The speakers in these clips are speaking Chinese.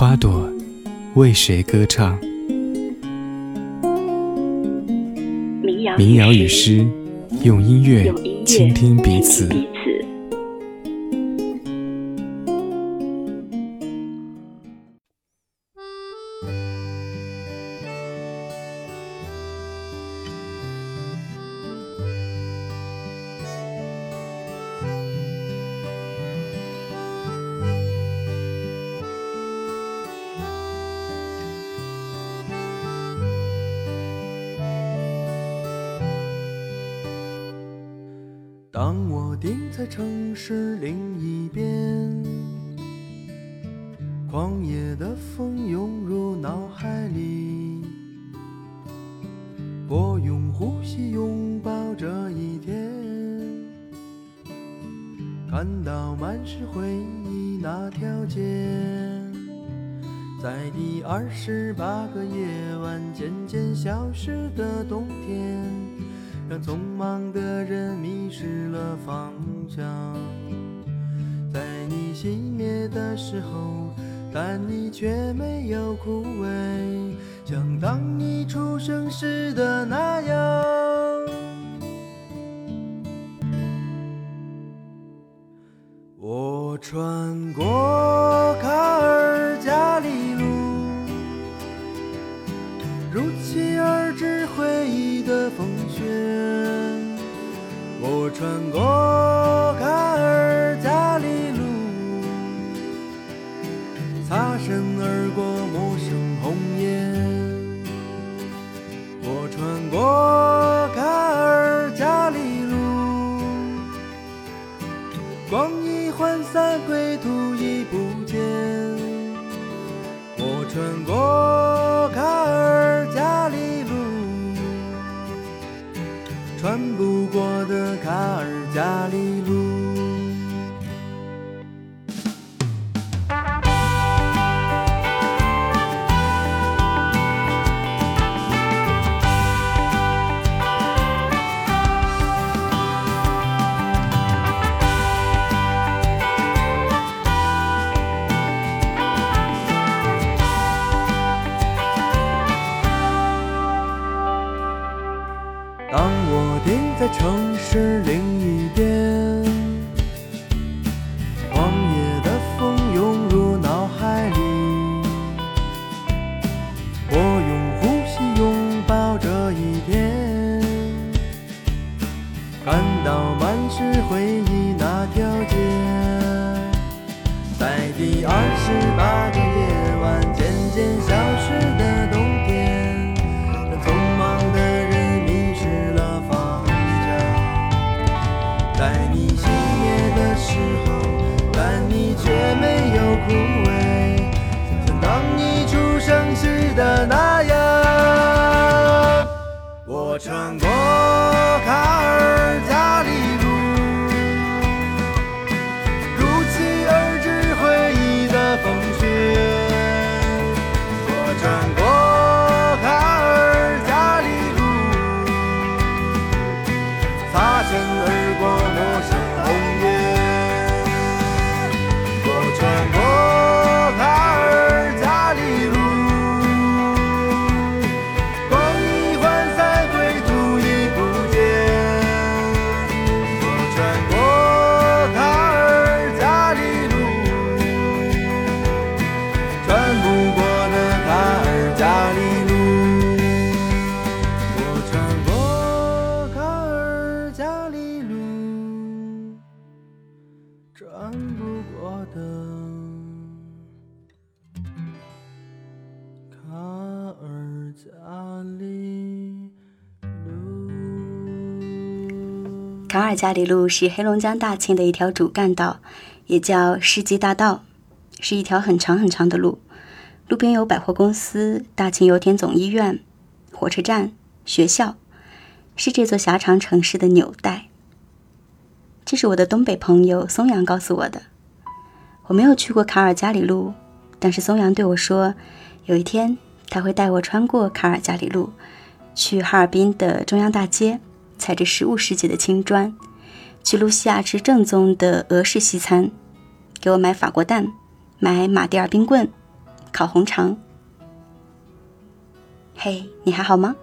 花朵为谁歌唱？民谣与诗，用音乐倾听彼此。当我定在城市另一边，狂野的风涌入脑海里，我用呼吸拥抱这一天，看到满是回忆那条街，在第二十八个夜晚渐渐消失的冬天。让匆忙的人迷失了方向，在你熄灭的时候，但你却没有枯萎，像当你出生时的那样。我穿过穿过卡尔加里路，擦身而过陌生卡尔加里路是黑龙江大庆的一条主干道，也叫世纪大道，是一条很长很长的路。路边有百货公司、大庆油田总医院、火车站、学校，是这座狭长城市的纽带。这是我的东北朋友松阳告诉我的。我没有去过卡尔加里路，但是松阳对我说，有一天他会带我穿过卡尔加里路，去哈尔滨的中央大街，踩着十五世纪的青砖，去露西亚吃正宗的俄式西餐，给我买法国蛋，买马迭尔冰棍，烤红肠。嘿，你还好吗？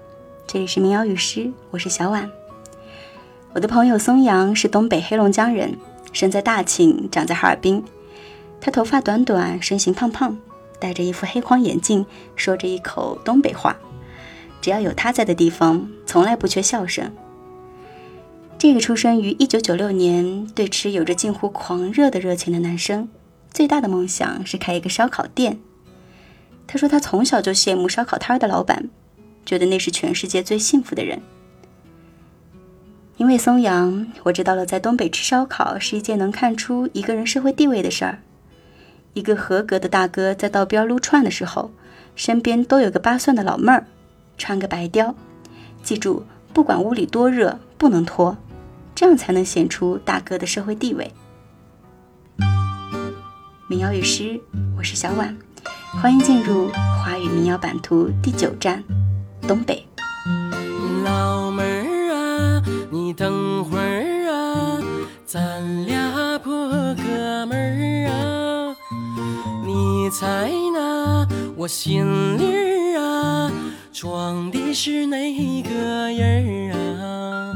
这里是民谣与诗，我是小婉。我的朋友松阳是东北黑龙江人，生在大庆，长在哈尔滨。他头发短短，身形胖胖，戴着一副黑框眼镜，说着一口东北话。只要有他在的地方，从来不缺笑声。这个出生于1996年、对吃有着近乎狂热的热情的男生，最大的梦想是开一个烧烤店。他说他从小就羡慕烧烤摊的老板，觉得那是全世界最幸福的人。因为松阳，我知道了，在东北吃烧烤是一件能看出一个人社会地位的事儿。一个合格的大哥在道边撸串的时候，身边都有个八蒜的老妹儿，穿个白貂。记住，不管屋里多热，不能脱，这样才能显出大哥的社会地位。民谣与诗，我是小婉，欢迎进入华语民谣版图第九站，东北。老妹儿啊。你等会儿啊，咱俩破哥们儿啊，你猜那我心里儿啊装的是哪个人儿啊？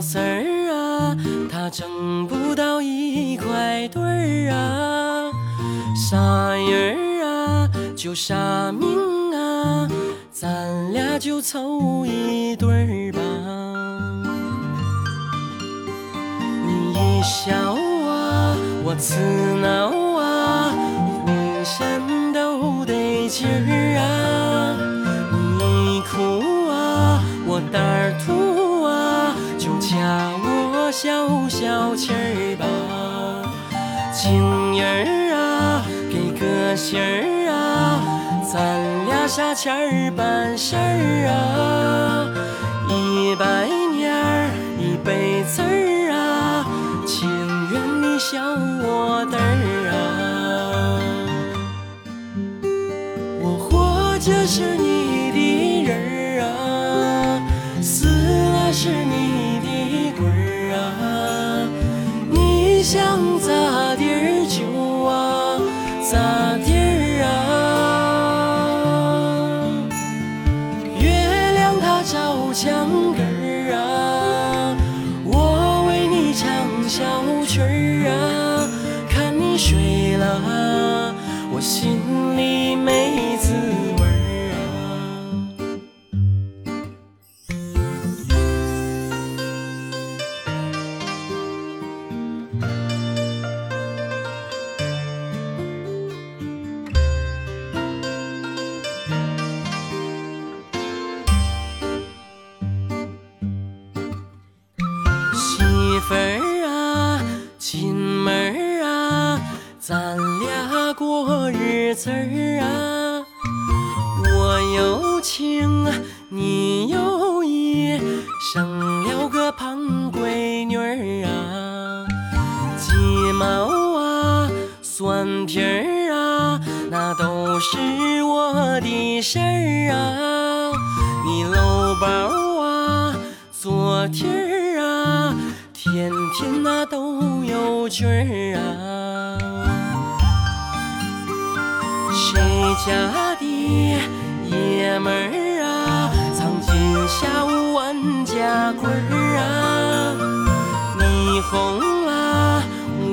丝儿啊，他挣不到一块堆儿啊，啥人儿啊，就啥命啊。咱俩就凑一对儿吧。你一笑啊，我刺挠啊，浑身都得劲儿啊。你一哭啊，我胆儿突，消消气儿吧。情人儿啊，给个信儿啊。咱俩啥钱儿办事儿啊？一百年儿一辈子儿啊，情愿你笑我嘚儿啊！我活着是你的人儿啊，死了是你想咋地儿就啊咋个胖闺女儿啊。鸡毛啊，蒜皮儿啊，那都是我的事儿啊。你搂包啊，做题儿啊。天天那都有趣儿啊，谁家家规儿啊？你红了，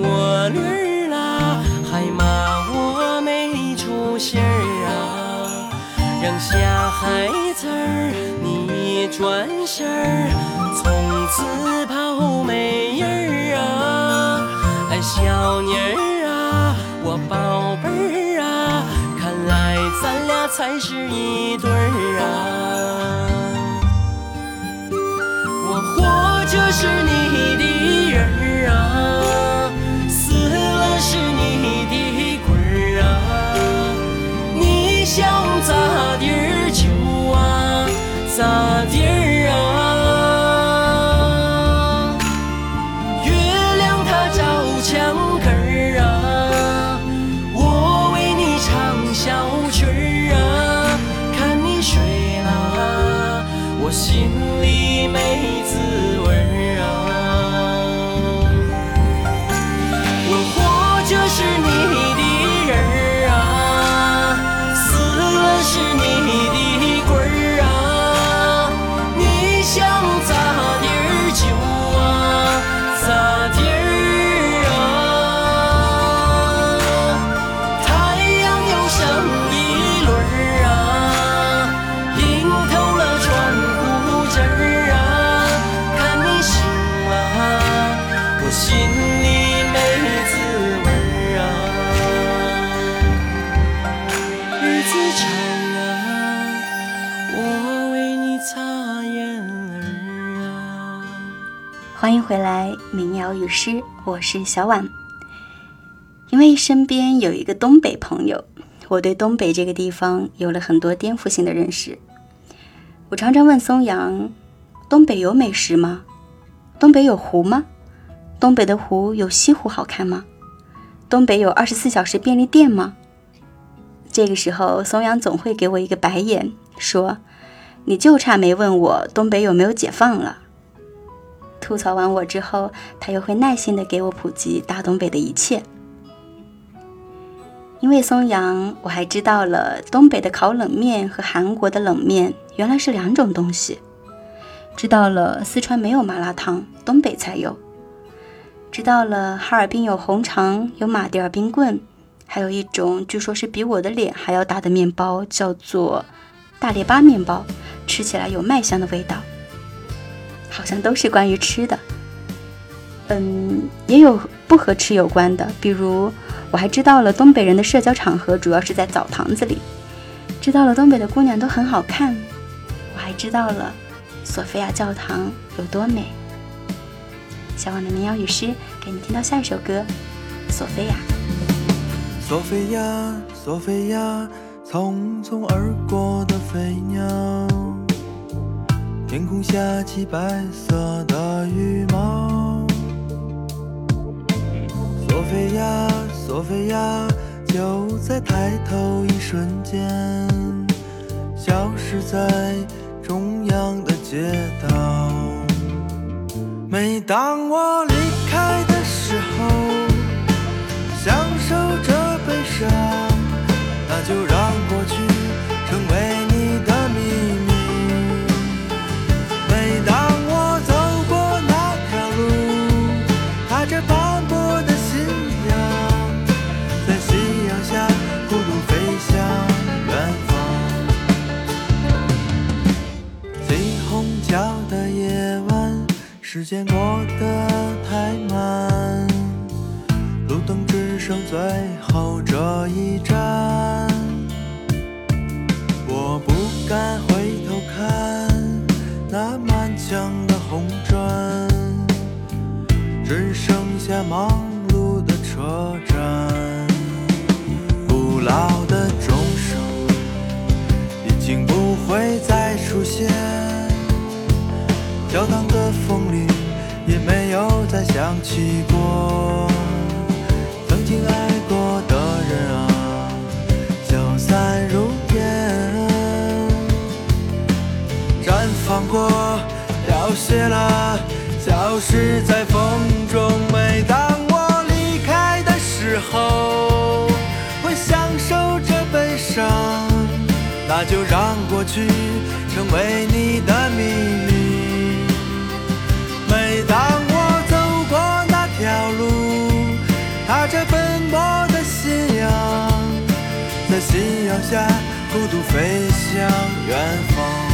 我绿儿了，还骂我没出息儿啊？扔下孩子儿，你转身儿，从此跑没影儿啊！哎，小妮儿啊，我宝贝儿啊，看来咱俩才是一对儿啊！是你欢迎回来，民谣与诗，我是小婉。因为身边有一个东北朋友，我对东北这个地方有了很多颠覆性的认识。我常常问松阳：“东北有美食吗？东北有湖吗？东北的湖有西湖好看吗？东北有二十四小时便利店吗？”这个时候，松阳总会给我一个白眼，说：“你就差没问我东北有没有解放了。”吐槽完我之后，他又会耐心的给我普及大东北的一切。因为松阳，我还知道了东北的烤冷面和韩国的冷面原来是两种东西。知道了四川没有麻辣烫，东北才有。知道了哈尔滨有红肠，有马迭尔冰棍，还有一种据说是比我的脸还要大的面包，叫做大列巴面包，吃起来有麦香的味道。好像都是关于吃的，嗯，也有不和吃有关的，比如我还知道了东北人的社交场合主要是在澡堂子里，知道了东北的姑娘都很好看，我还知道了索菲亚教堂有多美。小王的民谣与诗，给你听到下一首歌，《索菲亚》。索菲亚，索菲亚，匆匆而过的飞鸟。天空下起白色的羽毛，索菲亚，索菲亚，就在抬头一瞬间，消失在中央的街道。每当我离开的时候，享受着悲伤，那就让时间过得太慢，路灯只剩最后这一盏。我不敢回头看那满墙的红砖，只剩下忙碌的车站。古老的钟声已经不会再，教堂的风铃。也没有再想起过曾经爱过的人啊，消散如烟，绽放过，凋谢了，消失在风中。每当我离开的时候，会享受着悲伤，那就让过去成为你的秘密。在夕阳下孤独飞向远方。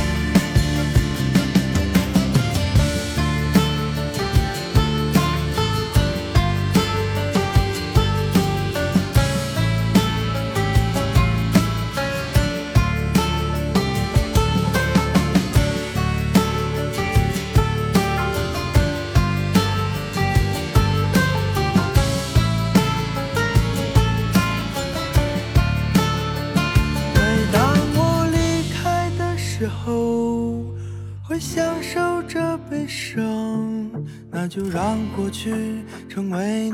过去成为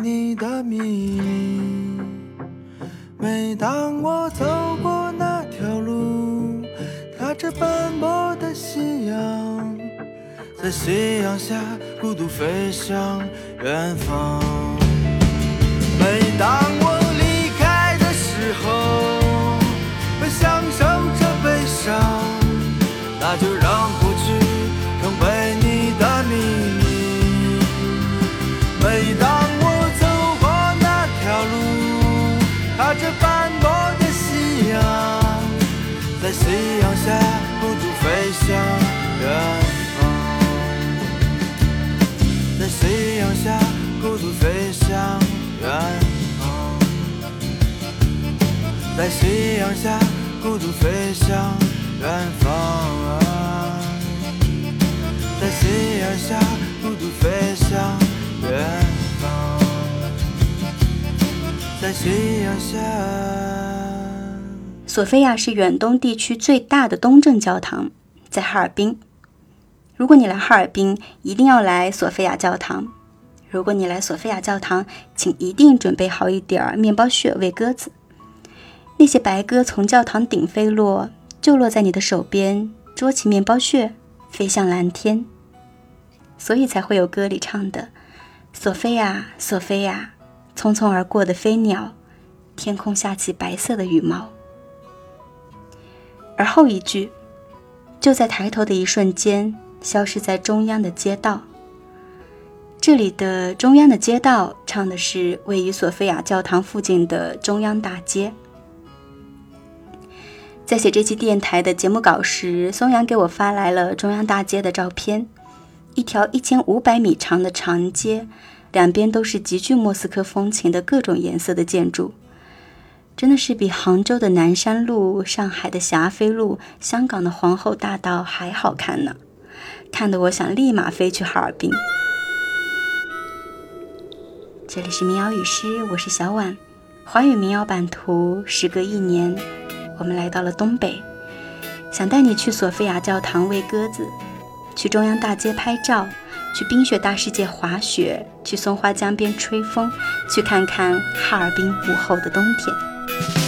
下孤独飞向远方，在夕阳下孤独。飞向远方，在夕阳下。索菲亚是远东地区最大的东正教堂，在哈尔滨。如果你来哈尔滨，一定要来索菲亚教堂。如果你来索菲亚教堂，请一定准备好一点儿面包屑喂鸽子。那些白鸽从教堂顶飞落，就落在你的手边，捉起面包屑，飞向蓝天。所以才会有歌里唱的：“索菲亚，索菲亚，匆匆而过的飞鸟，天空下起白色的羽毛。”而后一句，就在抬头的一瞬间，消失在中央的街道。这里的中央的街道，唱的是位于索菲亚教堂附近的中央大街。在写这期电台的节目稿时，松阳给我发来了中央大街的照片。一条一千五百米长的长街，两边都是极具莫斯科风情的各种颜色的建筑，真的是比杭州的南山路、上海的霞飞路、香港的皇后大道还好看呢，看得我想立马飞去哈尔滨。这里是民谣与诗，我是小婉，华语民谣版图。时隔一年，我们来到了东北，想带你去索菲亚教堂喂鸽子。去中央大街拍照，去冰雪大世界滑雪，去松花江边吹风，去看看哈尔滨午后的冬天。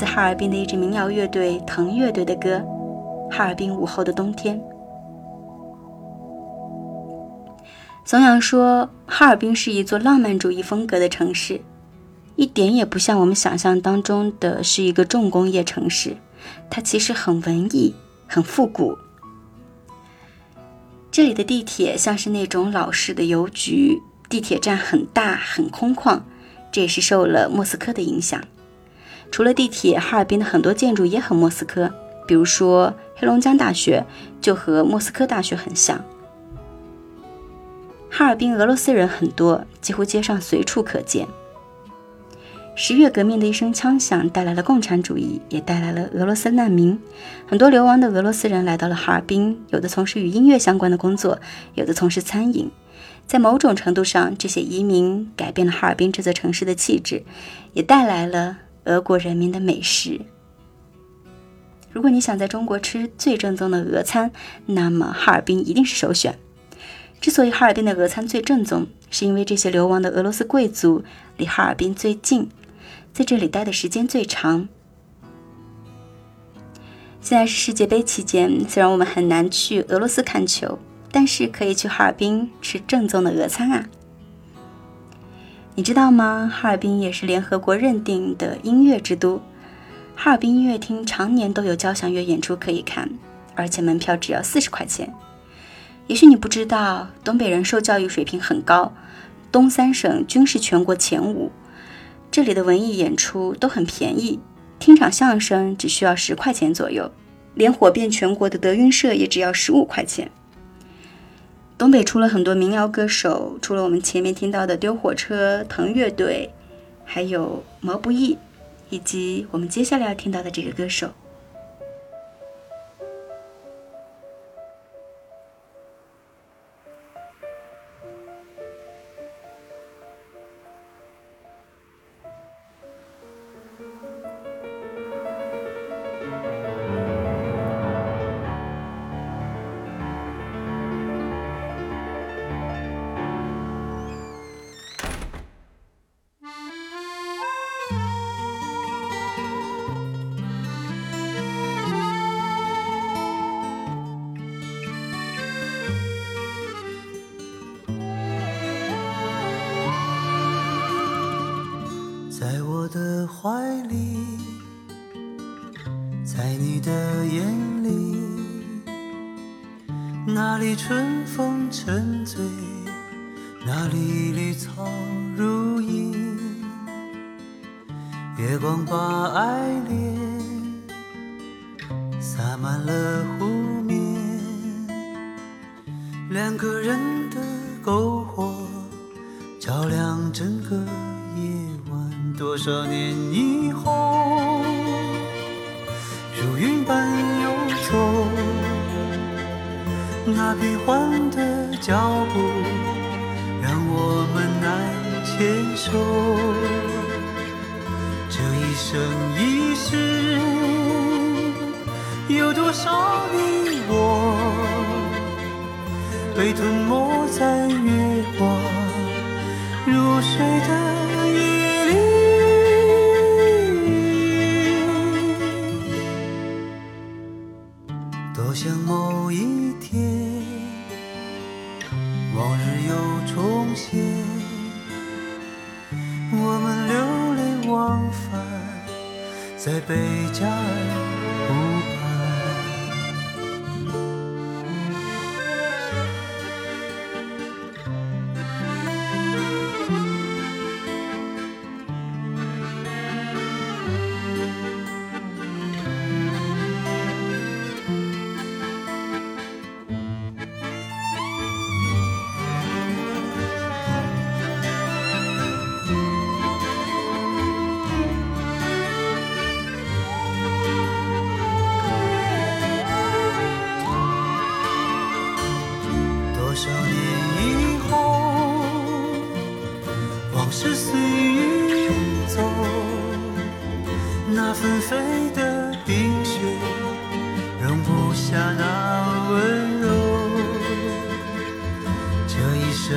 自哈尔滨的一支民谣乐队藤乐队的歌《哈尔滨午后的冬天》。怂阳说，哈尔滨是一座浪漫主义风格的城市，一点也不像我们想象当中的是一个重工业城市，它其实很文艺，很复古。这里的地铁像是那种老式的邮局，地铁站很大很空旷，这也是受了莫斯科的影响。除了地铁，哈尔滨的很多建筑也很莫斯科，比如说黑龙江大学就和莫斯科大学很像。哈尔滨俄罗斯人很多，几乎街上随处可见。十月革命的一声枪响带来了共产主义，也带来了俄罗斯难民。很多流亡的俄罗斯人来到了哈尔滨，有的从事与音乐相关的工作，有的从事餐饮。在某种程度上，这些移民改变了哈尔滨这座城市的气质，也带来了。俄国人民的美食。如果你想在中国吃最正宗的俄餐，那么哈尔滨一定是首选。之所以哈尔滨的俄餐最正宗，是因为这些流亡的俄罗斯贵族离哈尔滨最近，在这里待的时间最长。现在是世界杯期间，虽然我们很难去俄罗斯看球，但是可以去哈尔滨吃正宗的俄餐啊。你知道吗？哈尔滨也是联合国认定的音乐之都。哈尔滨音乐厅常年都有交响乐演出可以看，而且门票只要四十块钱。也许你不知道，东北人受教育水平很高，东三省均是全国前五。这里的文艺演出都很便宜，听场相声只需要十块钱左右，连火遍全国的德云社也只要十五块钱。东北出了很多民谣歌手，除了我们前面听到的丢火车、腾乐队，还有毛不易，以及我们接下来要听到的这个歌手。那里春风沉醉，那里绿草如茵，月光把爱恋洒满了湖面，两个人的篝火照亮整个夜晚，多少年变幻的脚步，让我们难牵手。这一生一世，有多少你我，被吞没在月光如水的北疆。是随意走。那纷飞的冰雪容不下那温柔。这一生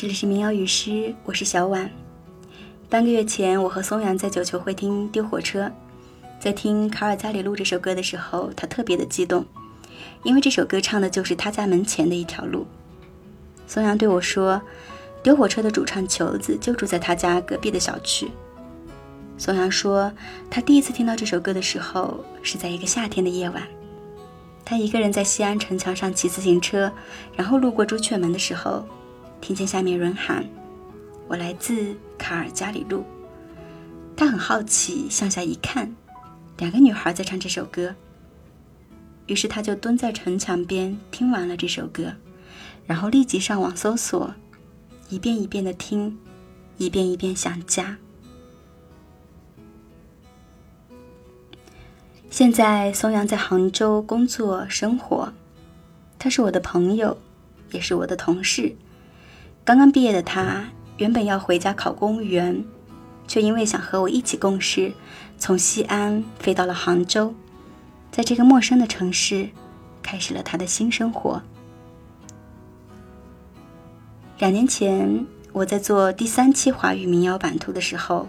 这里是民谣与诗，我是小婉。半个月前，我和松阳在九球会厅丢火车，在听卡尔加里路这首歌的时候，他特别的激动，因为这首歌唱的就是他家门前的一条路。松阳对我说，丢火车的主唱球子就住在他家隔壁的小区。松阳说，他第一次听到这首歌的时候是在一个夏天的夜晚，他一个人在西安城墙上骑自行车，然后路过朱雀门的时候。听见下面有人喊：“我来自卡尔加里路。”他很好奇，向下一看，两个女孩在唱这首歌。于是他就蹲在城墙边听完了这首歌，然后立即上网搜索，一遍一遍的听，一遍一遍想家。现在松阳在杭州工作生活，他是我的朋友，也是我的同事。刚刚毕业的他，原本要回家考公务员，却因为想和我一起共事，从西安飞到了杭州，在这个陌生的城市，开始了他的新生活。两年前，我在做第三期华语民谣版图的时候，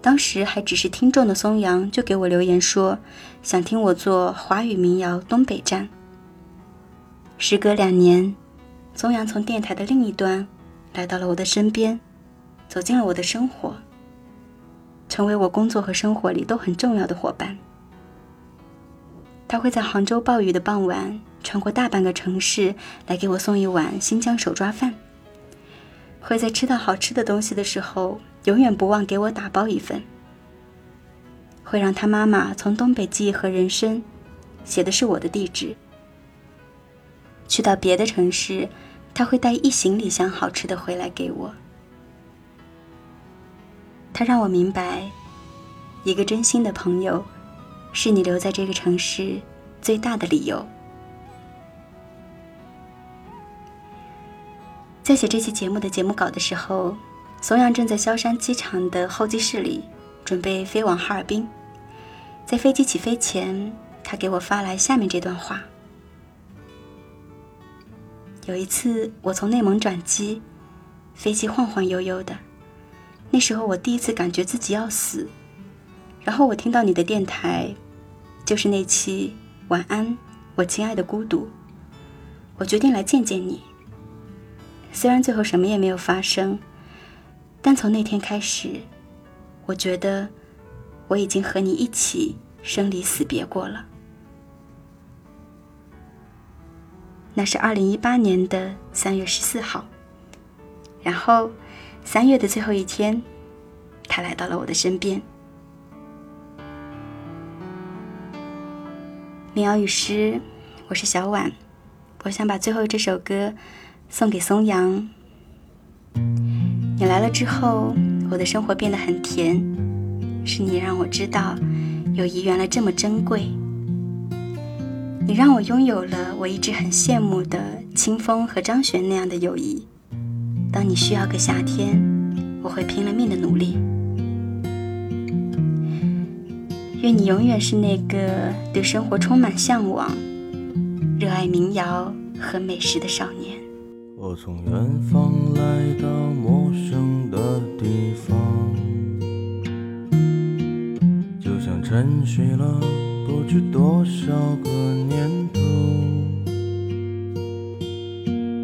当时还只是听众的松阳就给我留言说，想听我做华语民谣东北站。时隔两年。松阳从电台的另一端来到了我的身边，走进了我的生活，成为我工作和生活里都很重要的伙伴。他会在杭州暴雨的傍晚，穿过大半个城市来给我送一碗新疆手抓饭；会在吃到好吃的东西的时候，永远不忘给我打包一份；会让他妈妈从东北记忆和人生写的是我的地址。去到别的城市，他会带一行李箱好吃的回来给我。他让我明白，一个真心的朋友，是你留在这个城市最大的理由。在写这期节目的节目稿的时候，松阳正在萧山机场的候机室里，准备飞往哈尔滨。在飞机起飞前，他给我发来下面这段话。有一次，我从内蒙转机，飞机晃晃悠悠的。那时候，我第一次感觉自己要死。然后我听到你的电台，就是那期《晚安，我亲爱的孤独》。我决定来见见你。虽然最后什么也没有发生，但从那天开始，我觉得我已经和你一起生离死别过了。那是二零一八年的三月十四号，然后三月的最后一天，他来到了我的身边。民谣与诗，我是小婉，我想把最后这首歌送给松阳。你来了之后，我的生活变得很甜，是你让我知道，友谊原来这么珍贵。你让我拥有了我一直很羡慕的清风和张悬那样的友谊。当你需要个夏天，我会拼了命的努力。愿你永远是那个对生活充满向往、热爱民谣和美食的少年。我从远方来到陌生的地方，就像沉睡了。不知多少个年头，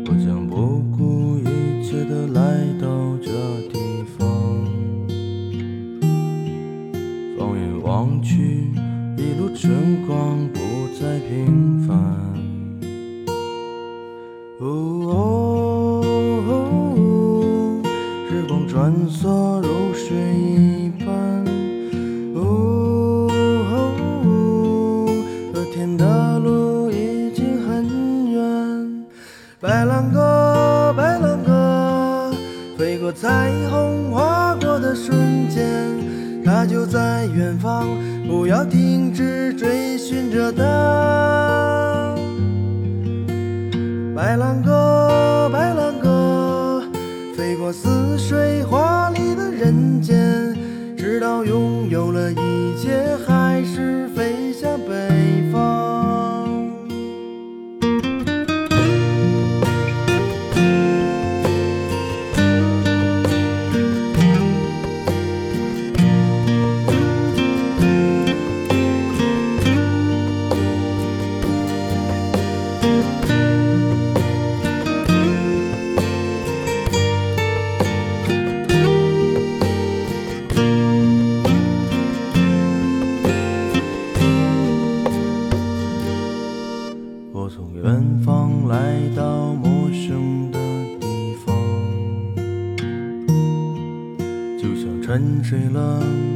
我将不顾一切的来到这地方。放眼望去，一路春光。睡了。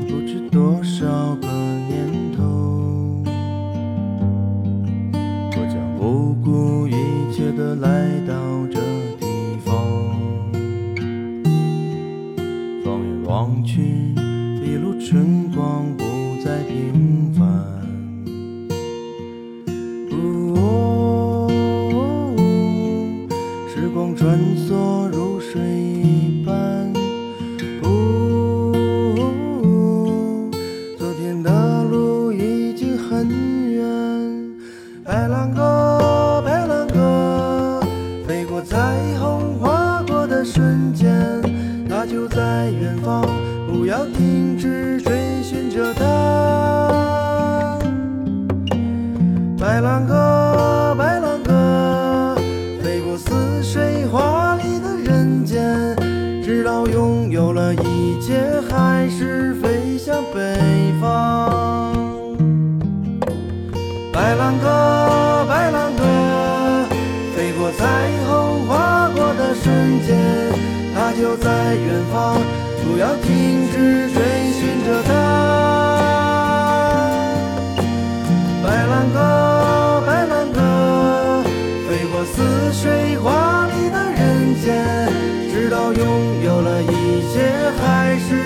白兰鸽白兰鸽飞过似水华丽的人间直到拥有了一切还是飞向北方。白兰鸽白兰鸽飞过彩虹划过的瞬间他就在远方不要停止水画里的人间，直到拥有了一切，还是。